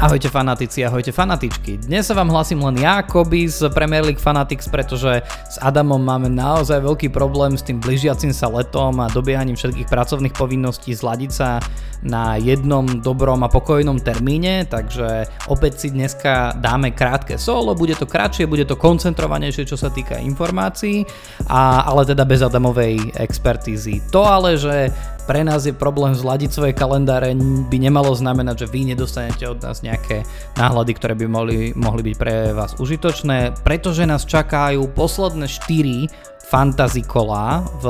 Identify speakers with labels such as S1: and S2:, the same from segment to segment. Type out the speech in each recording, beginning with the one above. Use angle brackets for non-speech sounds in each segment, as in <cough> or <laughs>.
S1: Ahojte fanatici, ahojte fanatičky. Dnes sa vám hlasím len ja, Koby z Premier League Fanatics, pretože s Adamom máme naozaj veľký problém s tým blížiacim sa letom a dobiehaním všetkých pracovných povinností zladiť sa na jednom dobrom a pokojnom termíne, takže opäť si dneska dáme krátke solo, bude to kratšie, bude to koncentrovanejšie, čo sa týka informácií, a, ale teda bez Adamovej expertízy. To ale, že pre nás je problém zladiť svoje kalendáre, by nemalo znamenať, že vy nedostanete od nás nejaké náhľady, ktoré by mohli, mohli byť pre vás užitočné, pretože nás čakajú posledné 4 fantasy kola v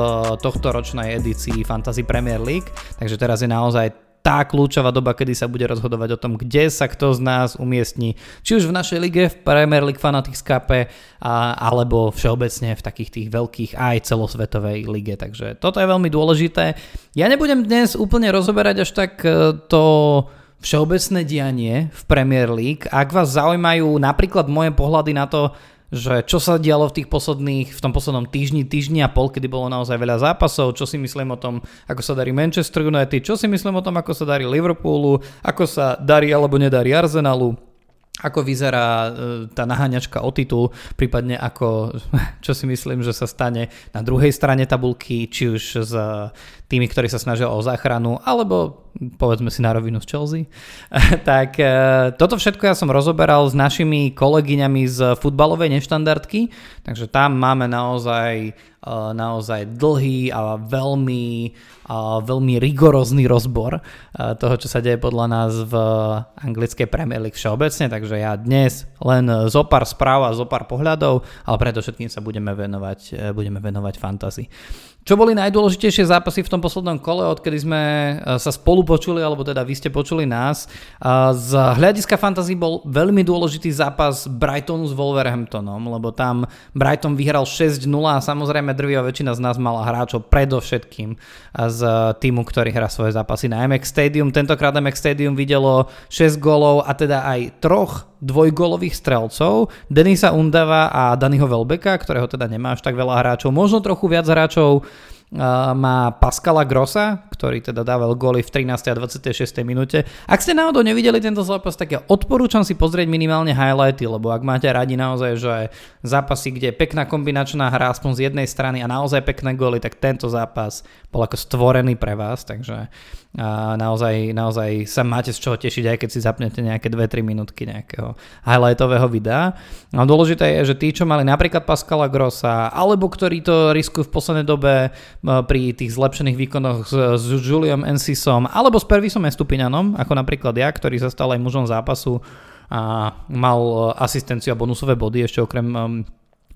S1: tohto ročnej edícii Fantasy Premier League, takže teraz je naozaj tá kľúčová doba, kedy sa bude rozhodovať o tom, kde sa kto z nás umiestni, či už v našej lige, v Premier League Fanatics Cup, alebo všeobecne v takých tých veľkých aj celosvetovej lige. Takže toto je veľmi dôležité. Ja nebudem dnes úplne rozoberať až tak e, to všeobecné dianie v Premier League. Ak vás zaujímajú napríklad moje pohľady na to, že čo sa dialo v tých posledných, v tom poslednom týždni, týždni a pol, kedy bolo naozaj veľa zápasov, čo si myslím o tom, ako sa darí Manchester United, čo si myslím o tom, ako sa darí Liverpoolu, ako sa darí alebo nedarí Arsenalu, ako vyzerá e, tá naháňačka o titul, prípadne ako, <laughs> čo si myslím, že sa stane na druhej strane tabulky, či už s tými, ktorí sa snažia o záchranu, alebo povedzme si na rovinu z Chelsea. <laughs> tak e, toto všetko ja som rozoberal s našimi kolegyňami z futbalovej neštandardky, takže tam máme naozaj, e, naozaj dlhý a veľmi veľmi rigorózny rozbor toho, čo sa deje podľa nás v anglickej Premier League všeobecne, takže ja dnes len zo pár správ a zo pár pohľadov, ale preto všetkým sa budeme venovať, e, budeme venovať fantasy. Čo boli najdôležitejšie zápasy v tom poslednom kole, odkedy sme e, sa spolu počuli, alebo teda vy ste počuli nás. Z hľadiska fantasy bol veľmi dôležitý zápas Brightonu s Wolverhamptonom, lebo tam Brighton vyhral 6-0 a samozrejme drvivá väčšina z nás mala hráčov predovšetkým z týmu, ktorý hrá svoje zápasy na MX Stadium. Tentokrát MX Stadium videlo 6 golov a teda aj troch dvojgolových strelcov, Denisa Undava a Daniho Velbeka, ktorého teda nemá až tak veľa hráčov, možno trochu viac hráčov má Pascala Grossa, ktorý teda dával góly v 13. a 26. minúte. Ak ste náhodou nevideli tento zápas, tak ja odporúčam si pozrieť minimálne highlighty, lebo ak máte radi naozaj, že zápasy, kde je pekná kombinačná hra aspoň z jednej strany a naozaj pekné góly, tak tento zápas bol ako stvorený pre vás, takže a naozaj, naozaj sa máte z čoho tešiť, aj keď si zapnete nejaké 2-3 minútky nejakého highlightového videa. No dôležité je, že tí, čo mali napríklad Pascala Grossa, alebo ktorí to riskujú v poslednej dobe pri tých zlepšených výkonoch s, s Juliom Encisom, alebo s Pervisom Estupiňanom, ako napríklad ja, ktorý sa stal aj mužom zápasu a mal asistenciu a bonusové body ešte okrem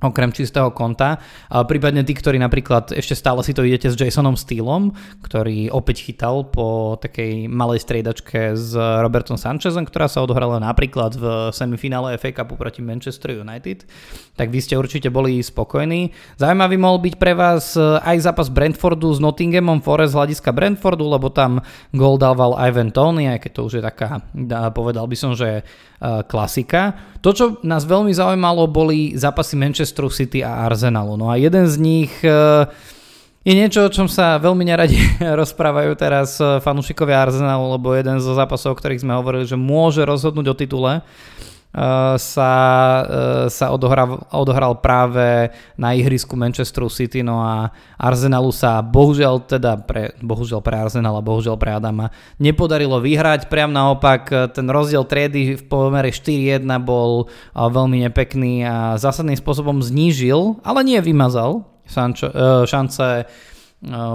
S1: okrem čistého konta. Prípadne tí, ktorí napríklad ešte stále si to idete s Jasonom Steelom, ktorý opäť chytal po takej malej striedačke s Robertom Sanchezom, ktorá sa odohrala napríklad v semifinále FA Cupu proti Manchester United, tak vy ste určite boli spokojní. Zaujímavý mohol byť pre vás aj zápas Brentfordu s Nottinghamom Forest z hľadiska Brentfordu, lebo tam gol dával Ivan Tony, aj keď to už je taká, povedal by som, že klasika. To, čo nás veľmi zaujímalo, boli zápasy Manchesteru City a Arsenalu. No a jeden z nich e, je niečo, o čom sa veľmi neradi <laughs> rozprávajú teraz fanúšikovia Arsenalu, lebo jeden zo zápasov, o ktorých sme hovorili, že môže rozhodnúť o titule, sa, eh, sa odohral, odohral práve na ihrisku Manchesteru City, no a Arsenalu sa bohužiaľ teda pre, bohužiaľ pre Arsenal a bohužiaľ pre Adama nepodarilo vyhrať, priam naopak eh, ten rozdiel triedy v pomere 4-1 bol veľmi nepekný a zásadným spôsobom znížil, ale nie vymazal Sancho, šance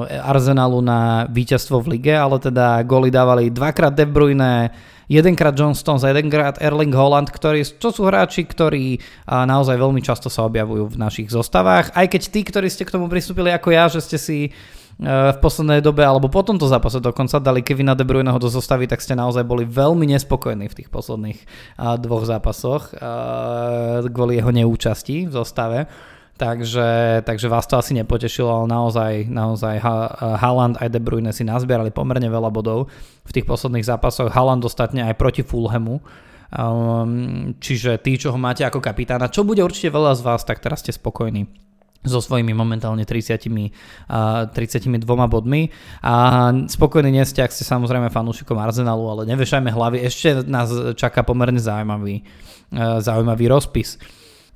S1: Arsenalu na víťazstvo v lige, ale teda góly dávali dvakrát De Bruyne, jedenkrát John Stones a jedenkrát Erling Holland, ktorí, čo sú hráči, ktorí naozaj veľmi často sa objavujú v našich zostavách. Aj keď tí, ktorí ste k tomu pristúpili ako ja, že ste si e, v poslednej dobe, alebo po tomto zápase dokonca dali Kevina De Bruyneho do zostavy, tak ste naozaj boli veľmi nespokojní v tých posledných dvoch zápasoch kvôli jeho neúčasti v zostave. Takže, takže vás to asi nepotešilo, ale naozaj, naozaj Haaland aj De Bruyne si nazbierali pomerne veľa bodov v tých posledných zápasoch. Haaland ostatne aj proti Fulhamu. Um, čiže tí, čo ho máte ako kapitána, čo bude určite veľa z vás, tak teraz ste spokojní so svojimi momentálne 30, uh, 32 bodmi. A spokojný nie ste, ak ste samozrejme fanúšikom Arsenalu, ale nevešajme hlavy, ešte nás čaká pomerne zaujímavý, uh, zaujímavý rozpis.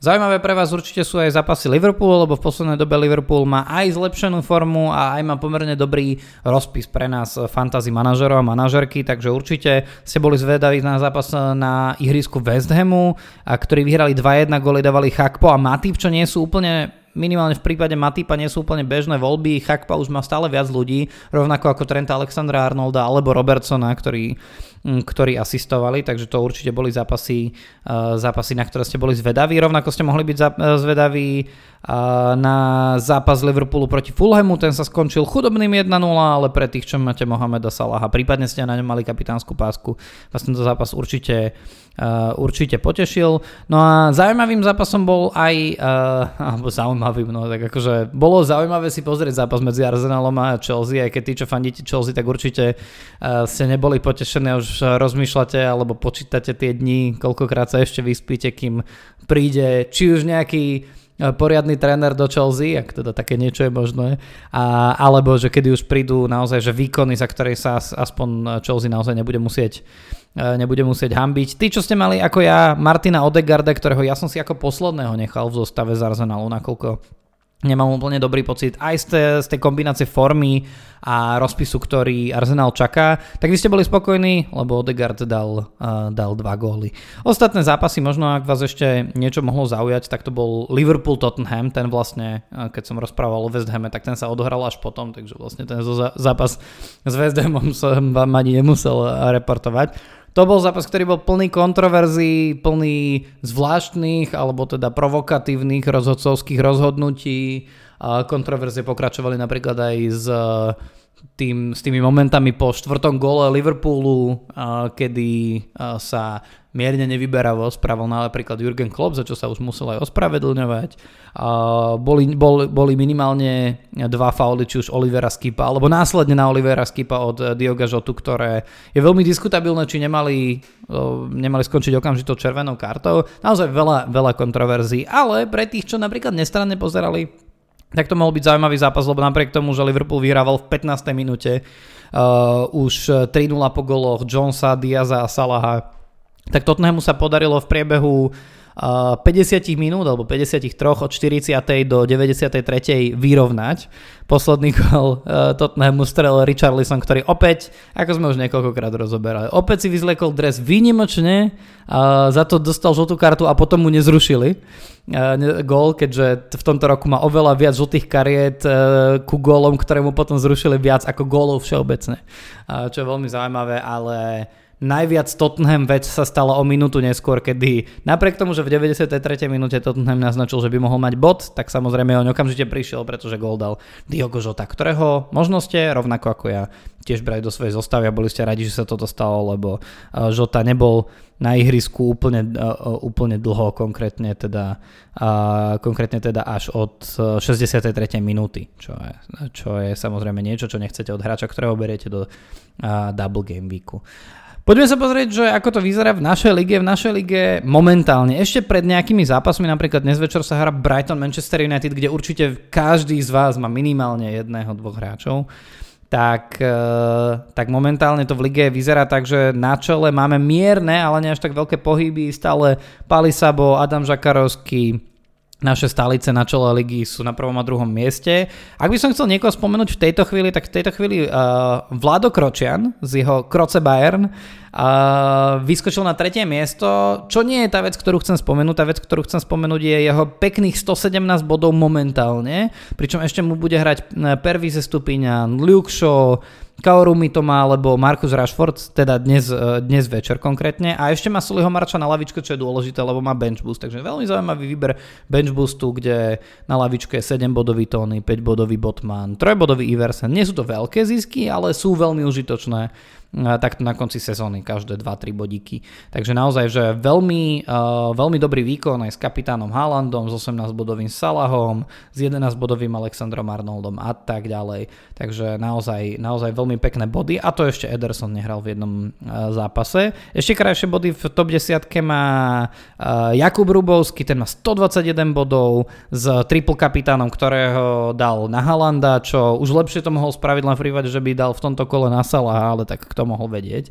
S1: Zaujímavé pre vás určite sú aj zápasy Liverpoolu, lebo v poslednej dobe Liverpool má aj zlepšenú formu a aj má pomerne dobrý rozpis pre nás fantasy manažerov a manažerky, takže určite ste boli zvedaví na zápas na ihrisku West Hamu, ktorí vyhrali 2-1, goly dávali Chakpo a Matip, čo nie sú úplne minimálne v prípade Matipa nie sú úplne bežné voľby, Chakpa už má stále viac ľudí, rovnako ako Trenta Alexandra Arnolda alebo Robertsona, ktorí, ktorí asistovali, takže to určite boli zápasy, eh, zápasy, na ktoré ste boli zvedaví. Rovnako ste mohli byť eh, zvedaví na zápas Liverpoolu proti Fulhamu, ten sa skončil chudobným 1-0, ale pre tých, čo máte Mohameda Salaha, prípadne ste na ňom mali kapitánsku pásku, vás tento zápas určite, určite potešil. No a zaujímavým zápasom bol aj, uh, alebo zaujímavým, no tak akože bolo zaujímavé si pozrieť zápas medzi Arsenalom a Chelsea, aj keď tí, čo fandíte Chelsea, tak určite ste neboli potešení a rozmýšľate alebo počítate tie dni, koľkokrát sa ešte vyspíte, kým príde či už nejaký E, poriadny tréner do Chelsea, ak teda také niečo je možné, a, alebo že kedy už prídu naozaj že výkony, za ktoré sa aspoň Chelsea naozaj nebude musieť e, nebude musieť hambiť. Tí, čo ste mali ako ja Martina Odegarda, ktorého ja som si ako posledného nechal v zostave z Arsenalu, nakoľko nemám úplne dobrý pocit aj z tej, z tej kombinácie formy a rozpisu, ktorý Arsenal čaká, tak vy ste boli spokojní, lebo Odegaard dal, uh, dal dva góly. Ostatné zápasy, možno ak vás ešte niečo mohlo zaujať, tak to bol Liverpool-Tottenham, ten vlastne, uh, keď som rozprával o West Hame, tak ten sa odohral až potom, takže vlastne ten zápas s West Hamom som vám ani nemusel reportovať. To bol zápas, ktorý bol plný kontroverzií, plný zvláštnych alebo teda provokatívnych rozhodcovských rozhodnutí. Kontroverzie pokračovali napríklad aj s, tým, s tými momentami po štvrtom gole Liverpoolu, kedy sa mierne nevyberavo správal napríklad Jurgen Klopp, za čo sa už musel aj ospravedlňovať. Boli, bol, boli minimálne dva fauly, či už Olivera Skipa, alebo následne na Olivera Skipa od Dioga Žotu, ktoré je veľmi diskutabilné, či nemali, nemali skončiť okamžitou červenou kartou. Naozaj veľa, veľa kontroverzií, ale pre tých, čo napríklad nestranne pozerali, tak to mohol byť zaujímavý zápas, lebo napriek tomu, že Liverpool vyhrával v 15. minúte uh, už 3-0 po goloch Jonesa, Diaza a Salaha, tak Tottenhamu sa podarilo v priebehu 50 minút alebo 53 od 40. do 93. vyrovnať. Posledný gol Tottenhamu strel Richarlison, ktorý opäť, ako sme už niekoľkokrát rozoberali, opäť si vyzlekol dres výnimočne, za to dostal žltú kartu a potom mu nezrušili gól, keďže v tomto roku má oveľa viac žltých kariet ku gólom, ktoré mu potom zrušili viac ako gólov všeobecne. Čo je veľmi zaujímavé, ale Najviac Tottenham vec sa stala o minútu neskôr, kedy napriek tomu, že v 93. minúte Tottenham naznačil, že by mohol mať bod, tak samozrejme on okamžite prišiel, pretože gol dal Diogo Jota, ktorého možno ste, rovnako ako ja, tiež brali do svojej zostavy a boli ste radi, že sa toto stalo, lebo Jota e, nebol na ihrisku úplne, e, e, úplne dlho, konkrétne teda, konkrétne teda až od 63. minúty, čo je, čo je samozrejme niečo, čo nechcete od hráča, ktorého beriete do double game weeku. Poďme sa pozrieť, že ako to vyzerá v našej lige. V našej lige momentálne, ešte pred nejakými zápasmi, napríklad dnes večer sa hrá Brighton Manchester United, kde určite každý z vás má minimálne jedného, dvoch hráčov. Tak, eh, tak momentálne to v lige vyzerá tak, že na čele máme mierne, ale nie až tak veľké pohyby, stále Palisabo, Adam Žakarovský, naše stálice na čele ligy sú na prvom a druhom mieste. Ak by som chcel niekoho spomenúť v tejto chvíli, tak v tejto chvíli uh, Vlado Kročian z jeho Kroce Bayern uh, vyskočil na tretie miesto, čo nie je tá vec, ktorú chcem spomenúť. Tá vec, ktorú chcem spomenúť je jeho pekných 117 bodov momentálne, pričom ešte mu bude hrať Pervize Stupinian, Luke Shaw, Kaoru mi to má, alebo Marcus Rashford, teda dnes, e, dnes večer konkrétne. A ešte má Suliho Marča na lavičke, čo je dôležité, lebo má bench boost. Takže veľmi zaujímavý výber bench boostu, kde na lavičke je 7-bodový Tony, 5-bodový Botman, 3-bodový Iversen. Nie sú to veľké zisky, ale sú veľmi užitočné takto na konci sezóny, každé 2-3 bodíky. Takže naozaj, že veľmi, veľmi dobrý výkon aj s kapitánom Haalandom, s 18-bodovým Salahom, s 11-bodovým Alexandrom Arnoldom a tak ďalej. Takže naozaj, naozaj veľmi pekné body a to ešte Ederson nehral v jednom zápase. Ešte krajšie body v top 10 má Jakub Rubovský, ten má 121 bodov s triple kapitánom, ktorého dal na Halanda, čo už lepšie to mohol spraviť len v prípade, že by dal v tomto kole na Salaha, ale tak kto mohol vedieť.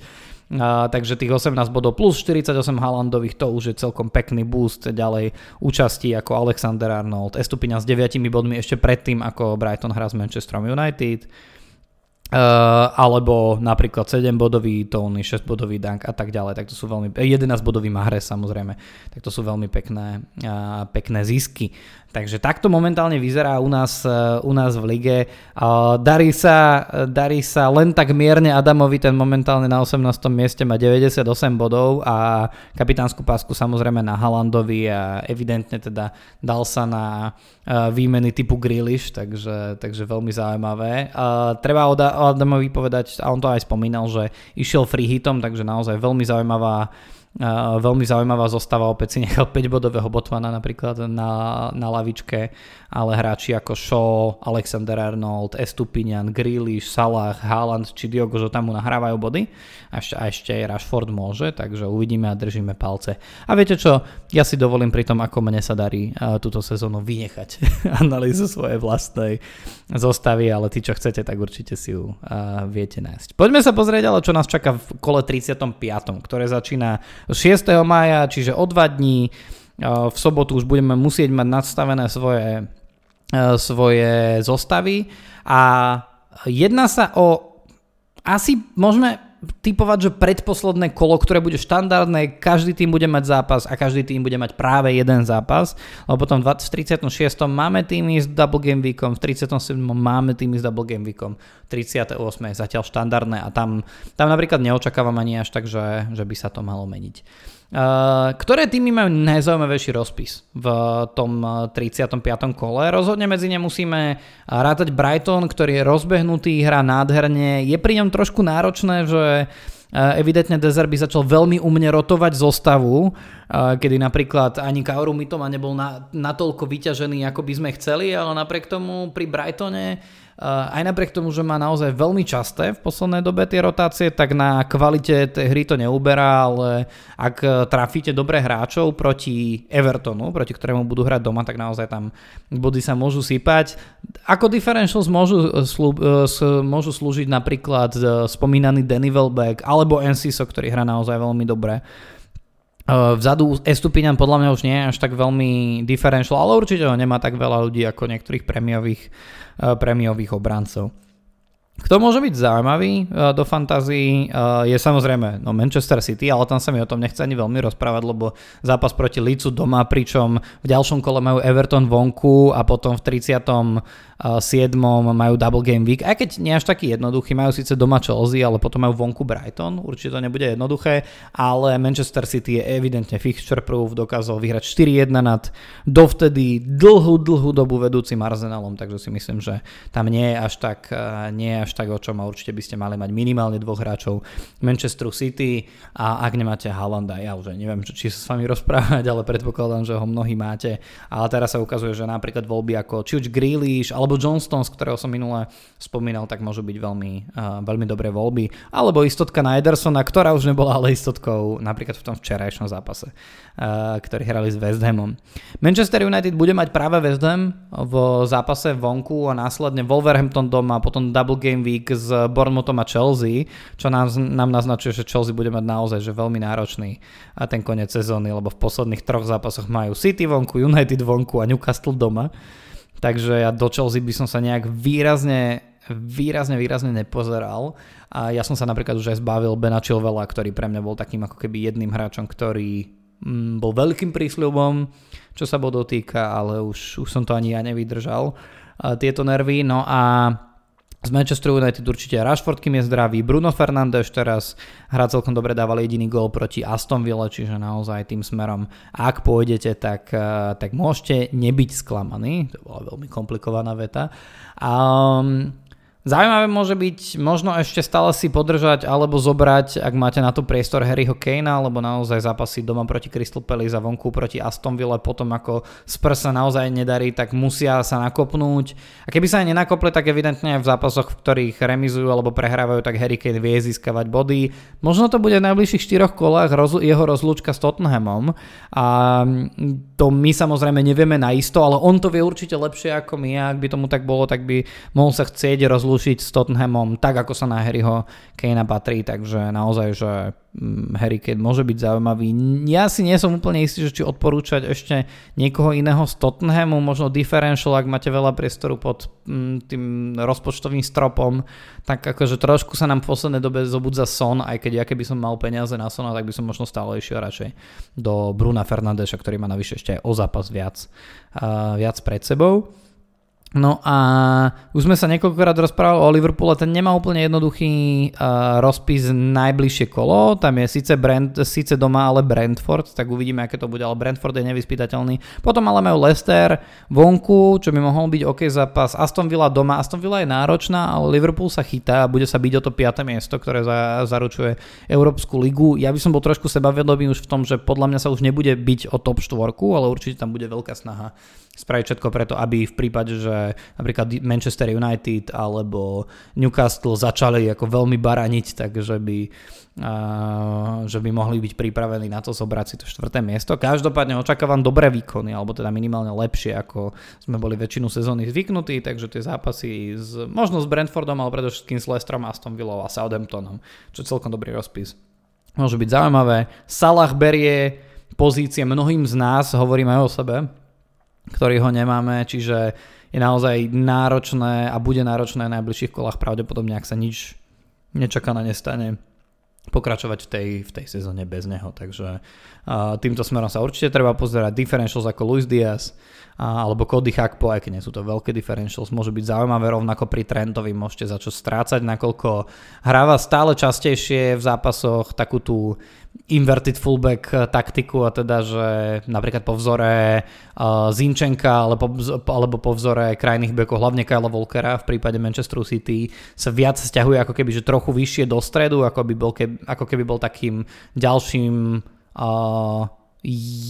S1: A, takže tých 18 bodov plus 48 Halandových, to už je celkom pekný boost ďalej účasti ako Alexander Arnold, Estupina s 9 bodmi ešte predtým, ako Brighton hrá s Manchesterom United. Uh, alebo napríklad 7-bodový Tony, 6-bodový Dunk a tak ďalej, tak to sú veľmi, 11-bodový Mahrez samozrejme, tak to sú veľmi pekné, uh, pekné zisky. Takže takto momentálne vyzerá u nás, e, u nás v lige. Darí sa, darí sa len tak mierne Adamovi, ten momentálne na 18. mieste má 98 bodov a kapitánsku pásku samozrejme na Halandovi a evidentne teda dal sa na e, výmeny typu Grealish, takže, takže veľmi zaujímavé. Treba o Adamovi povedať, a on to aj spomínal, že išiel free hitom, takže naozaj veľmi zaujímavá veľmi zaujímavá zostava, opäť si nechal 5-bodového Botmana napríklad na, na lavičke, ale hráči ako Shaw, Alexander Arnold, Estupinian, Grealish, Salah, Haaland či Diogo Jota mu nahrávajú body a ešte, a ešte aj Rashford môže, takže uvidíme a držíme palce. A viete čo, ja si dovolím pri tom, ako mne sa darí túto sezónu vynechať <laughs> analýzu svojej vlastnej zostavy, ale tí, čo chcete, tak určite si ju viete nájsť. Poďme sa pozrieť ale, čo nás čaká v kole 35., ktoré začína 6. maja, čiže o dva dní. V sobotu už budeme musieť mať nadstavené svoje, svoje zostavy a jedná sa o asi môžeme typovať, že predposledné kolo, ktoré bude štandardné, každý tým bude mať zápas a každý tým bude mať práve jeden zápas, lebo potom v 36. máme týmy s double game weekom, v 37. máme týmy s double game weekom, 38. je zatiaľ štandardné a tam, tam napríklad neočakávam ani až tak, že, že by sa to malo meniť. Uh, ktoré týmy majú najzaujímavejší rozpis v tom 35. kole? Rozhodne medzi ne musíme rátať Brighton, ktorý je rozbehnutý, hrá nádherne. Je pri ňom trošku náročné, že evidentne Dezer by začal veľmi umne rotovať zostavu, kedy napríklad ani Kaoru Mitoma nebol na, natoľko vyťažený, ako by sme chceli, ale napriek tomu pri Brightone aj napriek tomu, že má naozaj veľmi časté v poslednej dobe tie rotácie, tak na kvalite tej hry to neuberá, ale ak e, trafíte dobré hráčov proti Evertonu, proti ktorému budú hrať doma, tak naozaj tam body sa môžu sypať. Ako differentials môžu, e, slú, e, môžu slúžiť napríklad spomínaný Danny Welbeck alebo Enciso, ktorý hrá naozaj veľmi dobre. Vzadu Estupinian podľa mňa už nie je až tak veľmi differential, ale určite ho nemá tak veľa ľudí ako niektorých prémiových, eh, prémiových obrancov. Kto môže byť zaujímavý uh, do fantázii uh, je samozrejme no Manchester City, ale tam sa mi o tom nechce ani veľmi rozprávať, lebo zápas proti Leedsu doma, pričom v ďalšom kole majú Everton vonku a potom v 30. 7. majú double game week, aj keď nie až taký jednoduchý, majú síce doma Chelsea, ale potom majú vonku Brighton, určite to nebude jednoduché, ale Manchester City je evidentne fixture proof, dokázal vyhrať 4-1 nad dovtedy dlhú, dlhú dobu vedúcim Arsenalom, takže si myslím, že tam nie je až tak, nie je až tak o čom a určite by ste mali mať minimálne dvoch hráčov Manchester City a ak nemáte Haalanda, ja už neviem, či sa s vami <laughs> rozprávať, ale predpokladám, že ho mnohí máte, ale teraz sa ukazuje, že napríklad voľby ako či už Grealish alebo Johnston, z ktorého som minule spomínal, tak môžu byť veľmi, uh, veľmi dobré voľby. Alebo istotka na Edersona, ktorá už nebola ale istotkou napríklad v tom včerajšom zápase, uh, ktorý hrali s West Hamom. Manchester United bude mať práve West Ham v zápase vonku a následne Wolverhampton doma, potom Double Game Week s Bournemouthom a Chelsea, čo nám, nám naznačuje, že Chelsea bude mať naozaj že veľmi náročný a ten koniec sezóny, lebo v posledných troch zápasoch majú City vonku, United vonku a Newcastle doma. Takže ja do Chelsea by som sa nejak výrazne výrazne, výrazne nepozeral. A ja som sa napríklad už aj zbavil Bena Chilvela, ktorý pre mňa bol takým ako keby jedným hráčom, ktorý mm, bol veľkým prísľubom, čo sa bodov týka, ale už, už som to ani ja nevydržal. Tieto nervy. No a z Manchester United určite Rashford, kým je zdravý. Bruno Fernández teraz hrá celkom dobre, dával jediný gól proti Aston Villa, čiže naozaj tým smerom, ak pôjdete, tak, eh, tak môžete nebyť sklamaní. To bola veľmi komplikovaná veta. Um, Zaujímavé môže byť možno ešte stále si podržať alebo zobrať, ak máte na to priestor Harryho Kanea, alebo naozaj zápasy doma proti Crystal Palace a vonku proti Aston Villa potom ako Spurs sa naozaj nedarí, tak musia sa nakopnúť. A keby sa aj nenakopli, tak evidentne aj v zápasoch, v ktorých remizujú alebo prehrávajú, tak Harry Kane vie získavať body. Možno to bude v najbližších štyroch kolách jeho rozlúčka s Tottenhamom a to my samozrejme nevieme naisto, ale on to vie určite lepšie ako my a ak by tomu tak bolo, tak by mohol sa chcieť rozlúčiť rozlúčiť s Tottenhamom tak, ako sa na Harryho Kanea patrí, takže naozaj, že mm, Harry Kane môže byť zaujímavý. Ja si nie som úplne istý, že či odporúčať ešte niekoho iného z Tottenhamu, možno differential, ak máte veľa priestoru pod mm, tým rozpočtovým stropom, tak akože trošku sa nám v poslednej dobe zobudza Son, aj keď ja keby som mal peniaze na Sona, tak by som možno stále išiel radšej do Bruna Fernandeša, ktorý má navyše ešte aj o zápas viac, uh, viac pred sebou. No a už sme sa niekoľkokrát rozprávali o Liverpoole, ten nemá úplne jednoduchý uh, rozpis najbližšie kolo, tam je síce, Brand, síce doma, ale Brentford, tak uvidíme, aké to bude, ale Brentford je nevyspytateľný. Potom ale majú Leicester vonku, čo by mohol byť OK zápas, Aston Villa doma, Aston Villa je náročná, ale Liverpool sa chytá a bude sa byť o to 5. miesto, ktoré za, zaručuje Európsku ligu. Ja by som bol trošku sebavedomý už v tom, že podľa mňa sa už nebude byť o top 4, ale určite tam bude veľká snaha spraviť všetko preto, aby v prípade, že napríklad Manchester United alebo Newcastle začali ako veľmi baraniť, takže by, že by mohli byť pripravení na to zobrať si to štvrté miesto. Každopádne očakávam dobré výkony, alebo teda minimálne lepšie, ako sme boli väčšinu sezóny zvyknutí, takže tie zápasy s, možno s Brentfordom, ale predovšetkým s Leicesterom, Aston Villou a Southamptonom, čo je celkom dobrý rozpis. Môže byť zaujímavé. Salah berie pozície mnohým z nás, hovoríme aj o sebe, ktorý ho nemáme, čiže je naozaj náročné a bude náročné v najbližších kolách pravdepodobne, ak sa nič nečakané nestane pokračovať v tej, v tej sezóne bez neho. Takže uh, týmto smerom sa určite treba pozerať. Differentials ako Luis Diaz uh, alebo Cody Hakpo, aj keď nie sú to veľké differentials, môžu byť zaujímavé rovnako pri Trentovi, môžete začať strácať, nakoľko hráva stále častejšie v zápasoch takú tú inverted fullback eh, taktiku a teda, že napríklad po vzore uh, Zinčenka alebo, alebo po vzore krajných bekov, hlavne Kyle Volkera v prípade Manchester City sa viac stiahuje ako keby, že trochu vyššie do stredu, ako, by bol, keby, ako keby bol takým ďalším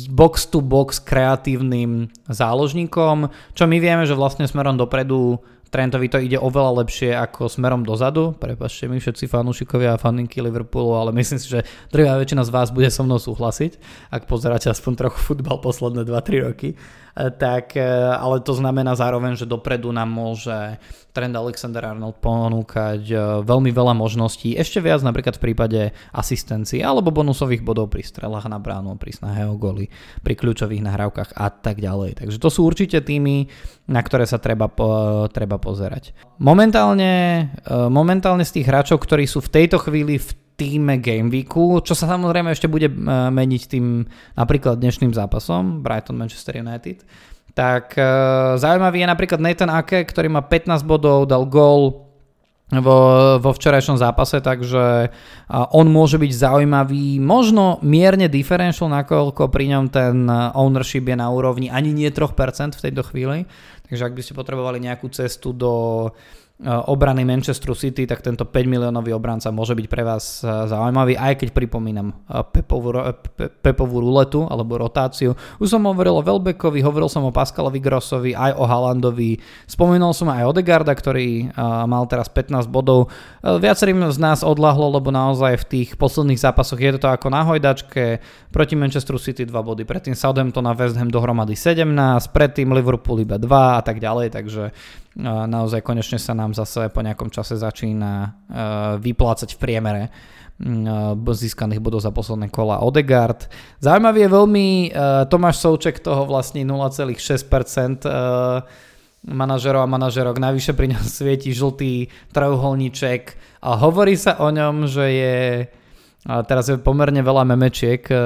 S1: box to box kreatívnym záložníkom, čo my vieme, že vlastne smerom dopredu Trentovi to ide oveľa lepšie ako smerom dozadu. Prepačte mi všetci fanúšikovia a faninky Liverpoolu, ale myslím si, že drvá väčšina z vás bude so mnou súhlasiť, ak pozeráte aspoň trochu futbal posledné 2-3 roky. E, tak, e, ale to znamená zároveň, že dopredu nám môže Trend Alexander Arnold ponúkať e, veľmi veľa možností, ešte viac napríklad v prípade asistencií alebo bonusových bodov pri strelách na bránu, pri snahe o goly, pri kľúčových nahrávkach a tak ďalej. Takže to sú určite týmy, na ktoré sa treba, treba pozerať. Momentálne, momentálne z tých hráčov, ktorí sú v tejto chvíli v týme Game čo sa samozrejme ešte bude e, meniť tým napríklad dnešným zápasom Brighton Manchester United. Tak e, zaujímavý je napríklad Nathan Ake, ktorý má 15 bodov, dal gól vo, vo včerajšom zápase, takže on môže byť zaujímavý, možno mierne differential, nakoľko pri ňom ten ownership je na úrovni ani nie 3% v tejto chvíli, takže ak by ste potrebovali nejakú cestu do obrany Manchester City, tak tento 5 miliónový obranca môže byť pre vás eh, zaujímavý, aj keď pripomínam eh, Pepovú, Pepovú ruletu alebo rotáciu. Už som hovoril o Velbekovi, hovoril som o Pascalovi Grossovi, aj o Halandovi, spomínal som aj Odegarda, ktorý mal teraz 15 bodov. Viacerým z nás odlahlo, lebo naozaj v tých posledných zápasoch je to ako na hojdačke. Proti Manchester City 2 body, predtým Southampton a West Ham dohromady 17, predtým Liverpool iba 2 a tak ďalej, takže naozaj konečne sa nám zase po nejakom čase začína e, vyplácať v priemere e, získaných bodov za posledné kola Odegaard. Zaujímavý je veľmi e, Tomáš Souček toho vlastne 0,6% manažerov a manažerok. Najvyššie pri ňom <laughs> svieti žltý trojuholníček a hovorí sa o ňom, že je a teraz je pomerne veľa memečiek eh,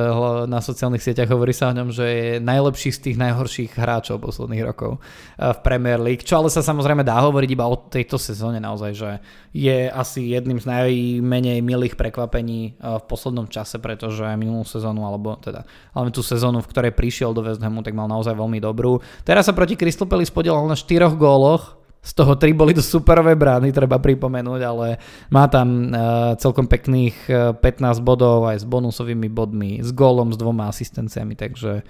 S1: na sociálnych sieťach, hovorí sa o ňom, že je najlepší z tých najhorších hráčov posledných rokov eh, v Premier League, čo ale sa samozrejme dá hovoriť iba o tejto sezóne naozaj, že je asi jedným z najmenej milých prekvapení eh, v poslednom čase, pretože minulú sezónu, alebo teda hlavne tú sezónu, v ktorej prišiel do West Hamu, tak mal naozaj veľmi dobrú. Teraz sa proti Crystal Palace podielal na 4 góloch, z toho 3 boli do superovej brány, treba pripomenúť, ale má tam uh, celkom pekných uh, 15 bodov aj s bonusovými bodmi, s gólom, s dvoma asistenciami, takže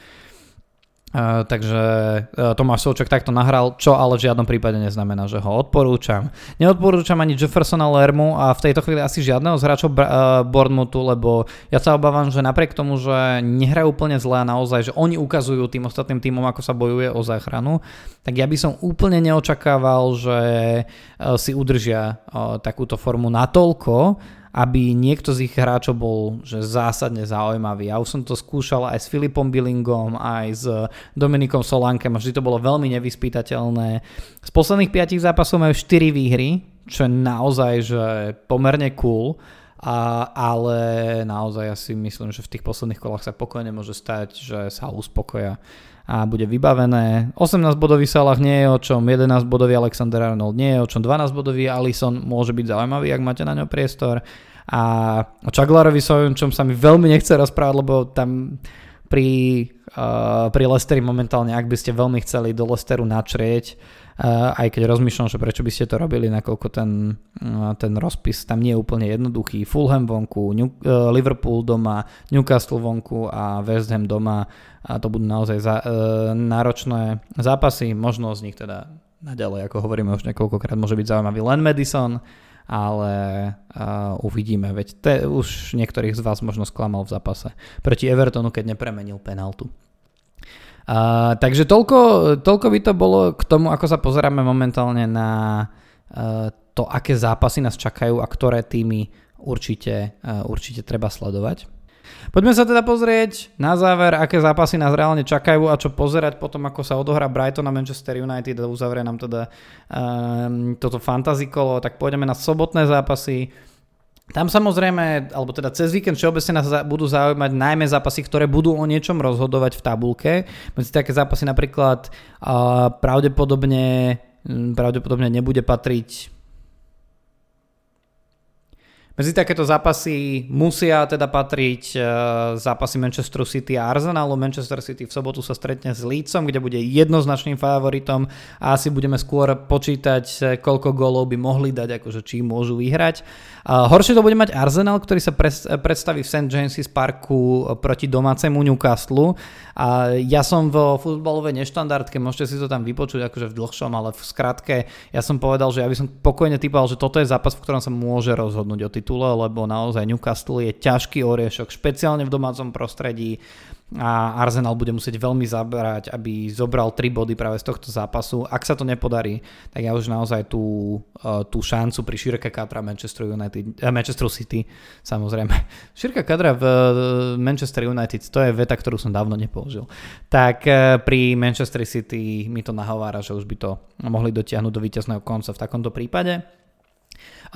S1: Takže uh, Tomáš Souček takto nahral, čo ale v žiadnom prípade neznamená, že ho odporúčam. Neodporúčam ani Jeffersona Lermu a v tejto chvíli asi žiadneho z hráčov uh, Bournemouthu, lebo ja sa obávam, že napriek tomu, že nehrajú úplne zle a naozaj, že oni ukazujú tým ostatným týmom, ako sa bojuje o záchranu, tak ja by som úplne neočakával, že uh, si udržia takúto formu natoľko, aby niekto z ich hráčov bol že zásadne zaujímavý. Ja už som to skúšal aj s Filipom Billingom, aj s Dominikom Solánkem a vždy to bolo veľmi nevyspytateľné. Z posledných 5 zápasov majú 4 výhry, čo je naozaj že pomerne cool. A, ale naozaj ja si myslím, že v tých posledných kolách sa pokojne môže stať, že sa uspokoja a bude vybavené. 18 bodový Salah nie je o čom, 11 bodový Alexander Arnold nie je o čom, 12 bodový Alison môže byť zaujímavý, ak máte na ňo priestor. A o Čaglarovi čom sa mi veľmi nechce rozprávať, lebo tam pri, uh, pri Lesteri momentálne, ak by ste veľmi chceli do Lesteru načrieť, aj keď rozmýšľam, že prečo by ste to robili, nakoľko ten, uh, ten rozpis tam nie je úplne jednoduchý. Fulham vonku, New, uh, Liverpool doma, Newcastle vonku a West Ham doma a to budú naozaj za, uh, náročné zápasy, možno z nich teda naďalej, ako hovoríme už niekoľkokrát, môže byť zaujímavý len Madison, ale uh, uvidíme, veď te, už niektorých z vás možno sklamal v zápase proti Evertonu, keď nepremenil penaltu. Takže toľko, toľko by to bolo k tomu, ako sa pozeráme momentálne na uh, to, aké zápasy nás čakajú a ktoré týmy určite, uh, určite treba sledovať. Poďme sa teda pozrieť na záver, aké zápasy nás reálne čakajú a čo pozerať potom, ako sa odohrá Brighton a Manchester United a uzavrie nám teda um, toto fantasy kolo, tak pôjdeme na sobotné zápasy. Tam samozrejme, alebo teda cez víkend všeobecne nás budú zaujímať najmä zápasy, ktoré budú o niečom rozhodovať v tabulke. Medzi také zápasy napríklad uh, pravdepodobne, pravdepodobne nebude patriť medzi takéto zápasy musia teda patriť uh, zápasy Manchester City a Arsenalu. Manchester City v sobotu sa stretne s Leedsom, kde bude jednoznačným favoritom a asi budeme skôr počítať, e, koľko gólov by mohli dať, akože či môžu vyhrať. Uh, horšie to bude mať Arsenal, ktorý sa predstaví v St. James's Parku proti domácemu Newcastle. A ja som vo futbalovej neštandardke, môžete si to tam vypočuť akože v dlhšom, ale v skratke, ja som povedal, že ja by som pokojne typoval, že toto je zápas, v ktorom sa môže rozhodnúť o titule, lebo naozaj Newcastle je ťažký oriešok, špeciálne v domácom prostredí a Arsenal bude musieť veľmi zabrať, aby zobral 3 body práve z tohto zápasu. Ak sa to nepodarí, tak ja už naozaj tú, uh, tú šancu pri širké kadra Manchester, United, uh, Manchester City, samozrejme. <laughs> Širká kadra v uh, Manchester United, to je veta, ktorú som dávno nepoužil. Tak pri Manchester City mi to nahovára, že už by to mohli dotiahnuť do víťazného konca v takomto prípade.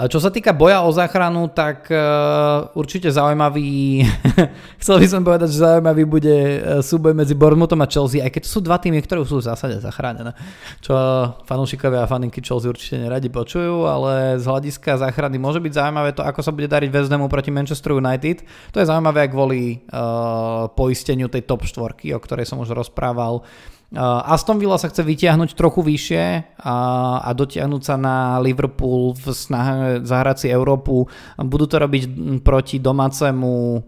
S1: Čo sa týka boja o záchranu, tak uh, určite zaujímavý, <laughs> chcel by som povedať, že zaujímavý bude e, súboj medzi Bournemouthom a Chelsea, aj keď sú dva týmy, ktoré sú v zásade zachránené. Čo fanúšikovia a faninky Chelsea určite neradi počujú, ale z hľadiska záchrany môže byť zaujímavé to, ako sa bude dariť West Hamu proti Manchester United. To je zaujímavé kvôli uh, poisteniu tej top štvorky, o ktorej som už rozprával. Uh, Aston Villa sa chce vytiahnuť trochu vyššie a, a dotiahnuť sa na Liverpool v snahe zahrať si Európu. Budú to robiť proti domácemu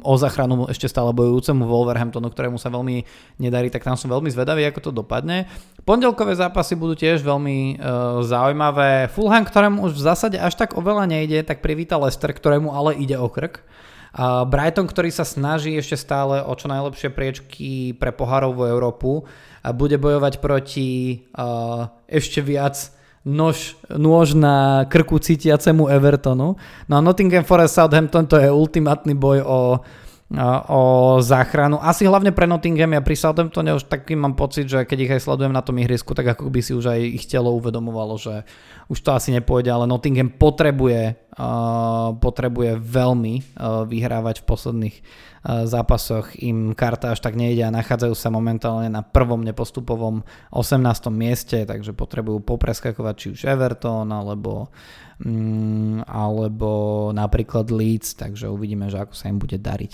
S1: o zachranu ešte stále bojujúcemu Wolverhamptonu, ktorému sa veľmi nedarí, tak tam som veľmi zvedavý, ako to dopadne. Pondelkové zápasy budú tiež veľmi uh, zaujímavé. Fulham, ktorému už v zásade až tak oveľa nejde, tak privíta Leicester, ktorému ale ide o krk. Brighton, ktorý sa snaží ešte stále o čo najlepšie priečky pre pohárovú Európu, bude bojovať proti ešte viac nož, nôž na krku cítiacemu Evertonu. No a Nottingham Forest Southampton to je ultimátny boj o, o záchranu. Asi hlavne pre Nottingham, ja pri Southamptone už taký mám pocit, že keď ich aj sledujem na tom ihrisku, tak ako by si už aj ich telo uvedomovalo, že už to asi nepôjde, ale Nottingham potrebuje potrebuje veľmi vyhrávať v posledných zápasoch im karta až tak nejde a nachádzajú sa momentálne na prvom nepostupovom 18. mieste, takže potrebujú popreskakovať či už Everton alebo alebo napríklad Leeds, takže uvidíme, že ako sa im bude dariť.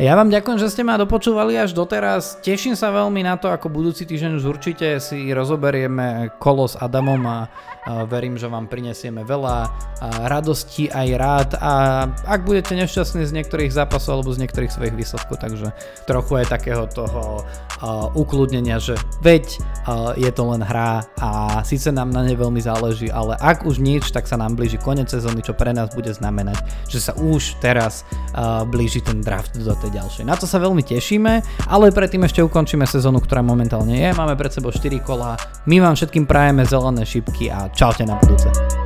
S1: Ja vám ďakujem, že ste ma dopočúvali až doteraz. Teším sa veľmi na to, ako budúci týždeň už určite si rozoberieme kolo s Adamom a verím, že vám prinesieme veľa radosti aj rád a ak budete nešťastní z niektorých zápasov alebo z niektorých svojich výsledkov, takže trochu aj takého toho ukludnenia, že veď je to len hra a síce nám na ne veľmi záleží, ale ak už nič, tak sa nám blíži koniec sezóny, čo pre nás bude znamenať, že sa už teraz blíži ten draft do tej ďalšej. Na to sa veľmi tešíme, ale predtým ešte ukončíme sezónu, ktorá momentálne je. Máme pred sebou 4 kola. My vám všetkým prajeme zelené šipky a čaute na budúce.